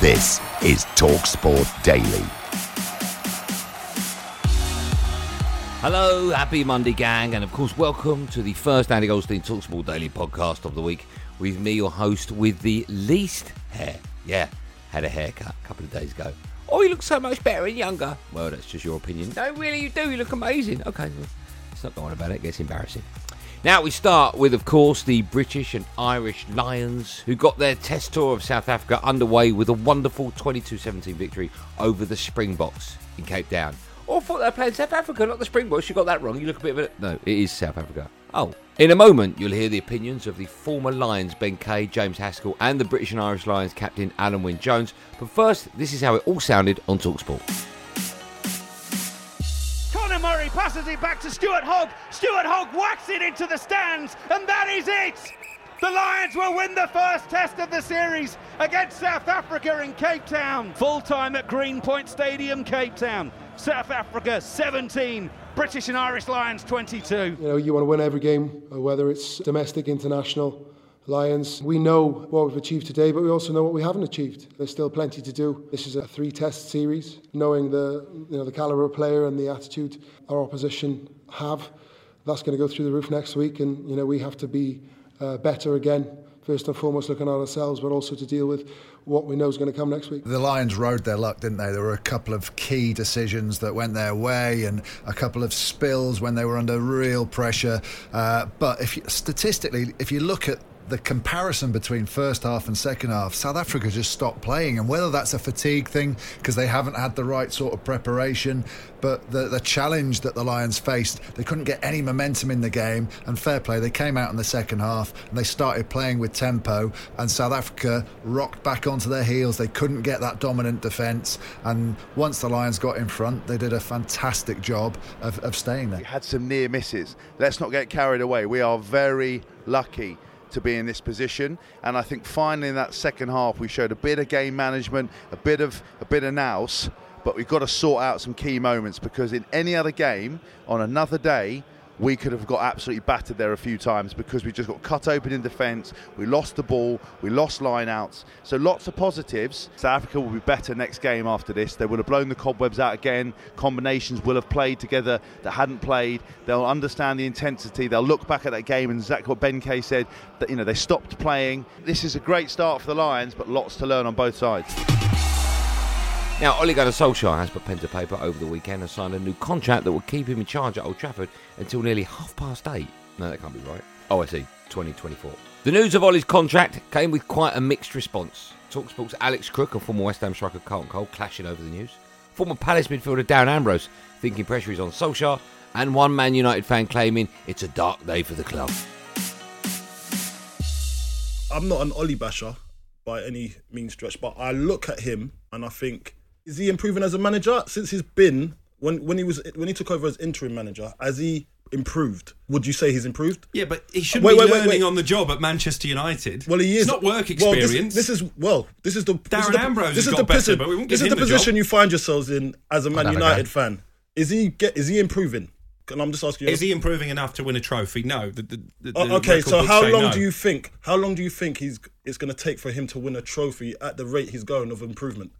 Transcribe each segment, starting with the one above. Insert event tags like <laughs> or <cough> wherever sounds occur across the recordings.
This is TalkSport Daily. Hello, happy Monday, gang, and of course, welcome to the first Andy Goldstein Talksport Daily podcast of the week with me, your host, with the least hair. Yeah, had a haircut a couple of days ago. Oh, you look so much better and younger. Well, that's just your opinion. No, really, you do. You look amazing. Okay, let's not go on about it. It gets embarrassing. Now we start with, of course, the British and Irish Lions, who got their test tour of South Africa underway with a wonderful 22-17 victory over the Springboks in Cape Town. Oh, I thought they were playing South Africa, not the Springboks. You got that wrong. You look a bit of a... No, it is South Africa. Oh. In a moment, you'll hear the opinions of the former Lions Ben Kay, James Haskell, and the British and Irish Lions captain Alun Wyn Jones. But first, this is how it all sounded on TalkSport. Passes it back to Stuart Hogg. Stuart Hogg whacks it into the stands, and that is it. The Lions will win the first test of the series against South Africa in Cape Town. Full time at Greenpoint Stadium, Cape Town. South Africa 17, British and Irish Lions 22. You know, you want to win every game, whether it's domestic, international. Lions, we know what we've achieved today, but we also know what we haven't achieved. There's still plenty to do. This is a three-test series. Knowing the you know the caliber of player and the attitude our opposition have, that's going to go through the roof next week, and you know we have to be uh, better again. First and foremost, looking at ourselves, but also to deal with what we know is going to come next week. The Lions rode their luck, didn't they? There were a couple of key decisions that went their way, and a couple of spills when they were under real pressure. Uh, but if you, statistically, if you look at the comparison between first half and second half, South Africa just stopped playing. And whether that's a fatigue thing because they haven't had the right sort of preparation, but the, the challenge that the Lions faced, they couldn't get any momentum in the game. And fair play, they came out in the second half and they started playing with tempo. And South Africa rocked back onto their heels. They couldn't get that dominant defence. And once the Lions got in front, they did a fantastic job of, of staying there. We had some near misses. Let's not get carried away. We are very lucky to be in this position. And I think finally in that second half we showed a bit of game management, a bit of a bit of nous, but we've got to sort out some key moments because in any other game on another day we could have got absolutely battered there a few times because we just got cut open in defence. We lost the ball, we lost lineouts. So lots of positives. South Africa will be better next game after this. They will have blown the cobwebs out again. Combinations will have played together that hadn't played. They'll understand the intensity. They'll look back at that game and exactly what Ben Kay said that you know they stopped playing. This is a great start for the Lions, but lots to learn on both sides. Now, Ole Gunnar Solskjaer has put pen to paper over the weekend and signed a new contract that will keep him in charge at Old Trafford until nearly half past eight. No, that can't be right. Oh, I see. 2024. The news of Ollie's contract came with quite a mixed response. Talksport's Alex Crook and former West Ham striker Carlton Cole clashing over the news. Former Palace midfielder Darren Ambrose thinking pressure is on Solskjaer. And one Man United fan claiming it's a dark day for the club. I'm not an Ollie basher by any means stretch, but I look at him and I think, is he improving as a manager since he's been when when he was when he took over as interim manager? Has he improved? Would you say he's improved? Yeah, but he shouldn't Wait, be wait, learning wait. on the job at Manchester United. Well, he is. It's not work Well, experience. this, this is well. This is the this Darren is the, Ambrose this is the better, position. but we won't This is the position job. you find yourselves in as a Man United fan. Is he get? Is he improving? And I'm just asking you. Is he improving enough to win a trophy? No. The, the, the, Oh, okay, so how long no. do you think? How long do you think he's it's going to take for him to win a trophy at the rate he's going of improvement?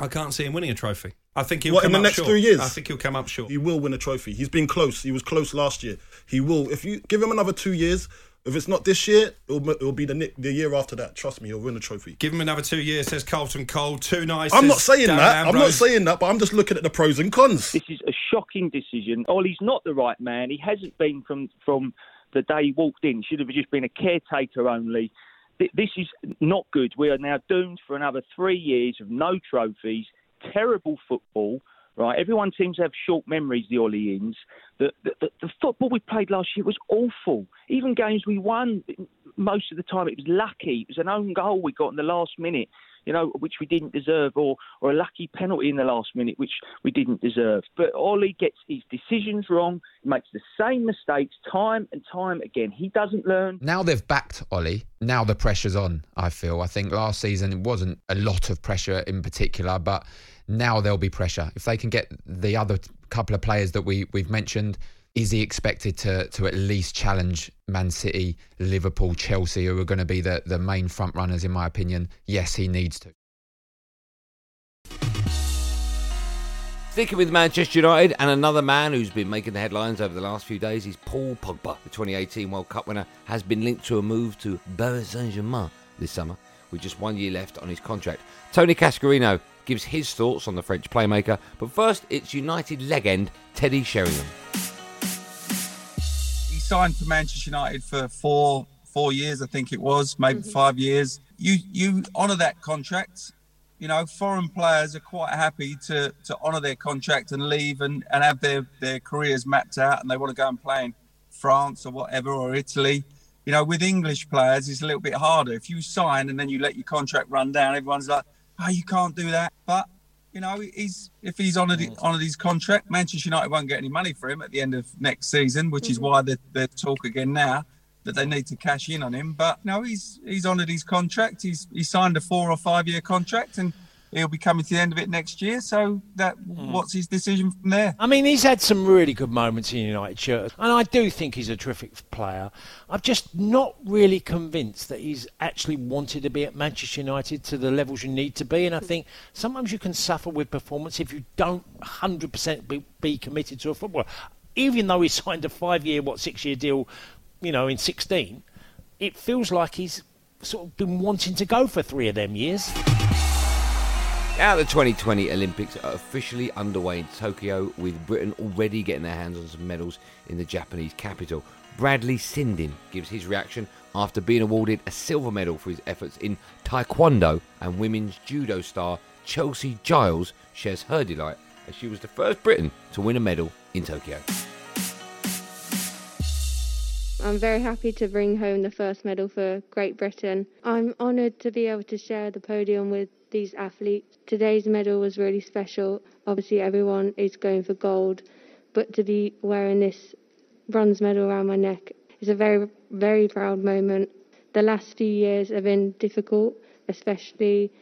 I can't see him winning a trophy. I think he'll What, come in the up next short. three years? I think he'll come up short. He will win a trophy. He's been close. He was close last year. He will. If you give him another two years, If it's not this year, it'll, it'll be the the year after that. Trust me, he'll win a trophy. Give him another two years, says Carlton Cole. Too nice. I'm not saying Darren that. I'm not saying that, but I'm just looking at the pros and cons. This is a shocking decision. Oh, Ollie's not the right man. He hasn't been from from the day he walked in. Should have just been a caretaker only. Th- This is not good. We are now doomed for another three years of no trophies, terrible football. Right, everyone seems to have short memories. The Ollie-ins. The, the, the, the football we played last year was awful. Even games we won, most of the time it was lucky. It was an own goal we got in the last minute, you know, which we didn't deserve, or or a lucky penalty in the last minute, which we didn't deserve. But Ollie gets his decisions wrong. Makes the same mistakes time and time again. He doesn't learn. Now they've backed Ollie. Now the pressure's on. I feel. I think last season it wasn't a lot of pressure in particular, but now there'll be pressure if they can get the other couple of players that we we've mentioned. Is he expected to to at least challenge Man City, Liverpool, Chelsea, who are going to be the the main front runners in my opinion? Yes, he needs to. Sticking with Manchester United and another man who's been making the headlines over the last few days is Paul Pogba. The 2018 World Cup winner has been linked to a move to Paris Saint-Germain this summer with just one year left on his contract. Tony Cascarino gives his thoughts on the French playmaker, but first it's United legend Teddy Sheringham. Signed for Manchester United for four four years, I think it was, maybe mm-hmm. five years. You you honour that contract. You know, foreign players are quite happy to to honour their contract and leave and, and have their, their careers mapped out and they want to go and play in France or whatever or Italy. You know, with English players it's a little bit harder. If you sign and then you let your contract run down, everyone's like, Oh, you can't do that. But you know, he's if he's honoured honoured mm. his contract, Manchester United won't get any money for him at the end of next season, which is mm-hmm. why they they talk again now that they need to cash in on him. But no, he's he's honoured his contract. He's he signed a four or five year contract, and he'll be coming to the end of it next year. So that hmm. what's his decision from there? I mean, he's had some really good moments in United shirt, and I do think he's a terrific player. I'm just not really convinced that he's actually wanted to be at Manchester United to the levels you need to be. And I think sometimes you can suffer with performance if you don't 100% be, be committed to a footballer. Even though he <laughs> signed a five-year, what six-year deal, you know, in 16, it feels like he's sort of been wanting to go for three of them years. Now the 2020 Olympics are officially underway in Tokyo, with Britain already getting their hands on some medals in the Japanese capital. Bradly Sinden gives his reaction after being awarded a silver medal for his efforts in Taekwondo, and women's judo star Chelsea Giles shares her delight as she was the first Briton to win a medal in Tokyo. I'm very happy to bring home the first medal for Great Britain. I'm honoured to be able to share the podium with these athletes. Today's medal was really special. Obviously, everyone is going for gold, but to be wearing this bronze medal around my neck is a very, very proud moment. The last few years have been difficult, especially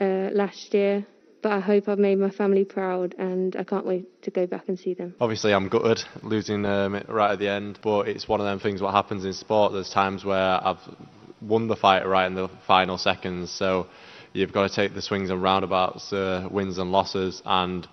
uh, last year, but I hope I've made my family proud and I can't wait to go back and see them. Obviously, I'm gutted losing um, right at the end, but it's one of them things. What happens in sport? There's times where I've won the fight right in the final seconds, so you've got to take the swings and roundabouts, uh, wins and losses, and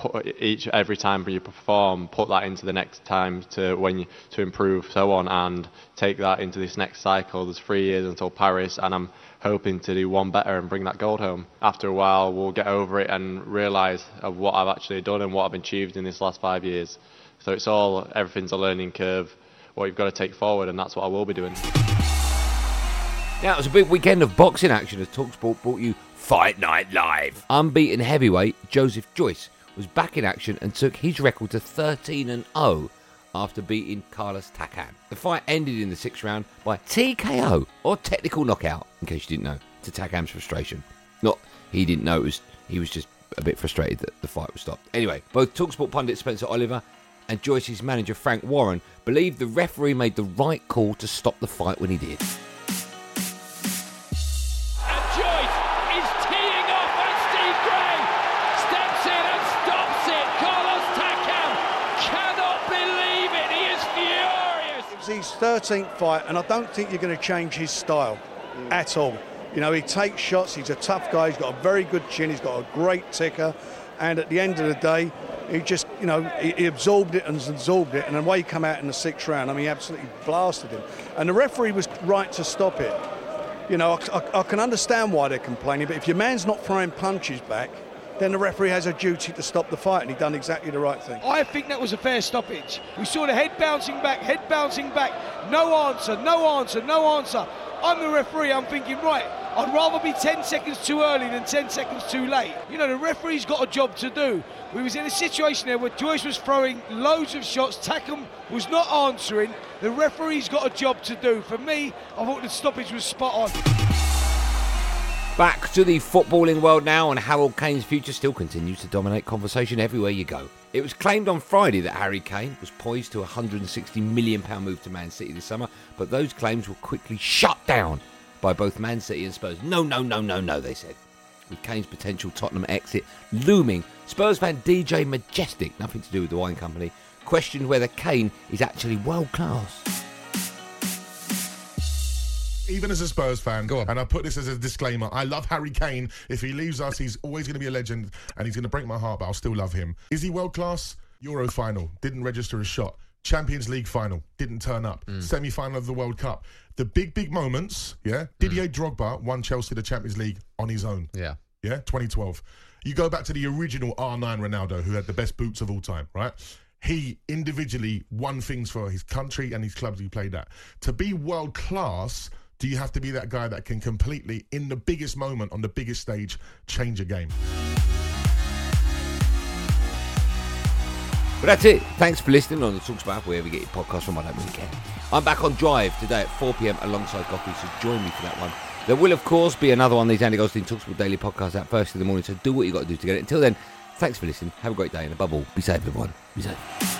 put each every time you perform, put that into the next time to when you to improve, so on, and take that into this next cycle. There's three years until Paris, and I'm hoping to do one better and bring that gold home. After a while, we'll get over it and realise of what I've actually done and what I've achieved in this last five years. So it's all everything's a learning curve. What you've got to take forward, and that's what I will be doing. Now, it was a big weekend of boxing action as Talksport brought you Fight Night Live. Unbeaten heavyweight Joseph Joyce was back in action and took his record to 13 and 0 after beating Carlos Takam. The fight ended in the sixth round by TKO or technical knockout, in case you didn't know, to Takam's frustration. Not he didn't know it was he was just a bit frustrated that the fight was stopped. Anyway, both Talksport pundit Spencer Oliver and Joyce's manager Frank Warren believe the referee made the right call to stop the fight when he did. 13th fight, and I don't think you're going to change his style mm. at all. You know, he takes shots, he's a tough guy, he's got a very good chin, he's got a great ticker, and at the end of the day, He just, you know, he, he absorbed it and absorbed it, and the way he come out in the sixth round, I mean, he absolutely blasted him. And the referee was right to stop it. You know, I, I, I can understand why they're complaining, but if your man's not throwing punches back, then the referee has a duty to stop the fight, and he done exactly the right thing. I think that was a fair stoppage. We saw the head bouncing back, head bouncing back. No answer, no answer, no answer. I'm the referee, I'm thinking, right, I'd rather be 10 seconds too early than 10 seconds too late. You know, the referee's got a job to do. We was in a situation there where Joyce was throwing loads of shots, Takam was not answering. The referee's got a job to do. For me, I thought the stoppage was spot on. Back to the footballing world now, and Harold Kane's future still continues to dominate conversation everywhere you go. It was claimed on Friday that Harry Kane was poised to a £160 million move to Man City this summer, but those claims were quickly shut down by both Man City and Spurs. No, no, no, no, no, they said. With Kane's potential Tottenham exit looming, Spurs fan DJ Majestic, nothing to do with the wine company, questioned whether Kane is actually world class. Even as a Spurs fan, Go on. and I put this as a disclaimer, I love Harry Kane. If he leaves us, he's always going to be a legend and he's going to break my heart, but I'll still love him. Is he world class? Euro final, didn't register a shot. Champions League final, didn't turn up. Mm. Semi final of the World Cup. The big, big moments, yeah. Mm. Didier Drogba won Chelsea the Champions League on his own. Yeah. Yeah, 2012. You go back to the original R9 Ronaldo, who had the best boots of all time, right? He individually won things for his country and his clubs he played at. To be world class, do you have to be that guy that can completely, in the biggest moment on the biggest stage, change a game? But that's it. Thanks for listening on the Talksport wherever you get your podcast from. I don't really care. I'm back on Drive today at 4 pm alongside Coffee, so join me for that one. There will, of course, be another one of these Andy Goldstein Talksport daily podcasts out first in the morning, so do what you got to do to get it. Until then, thanks for listening. Have a great day, and above all, be safe, everyone. Be safe.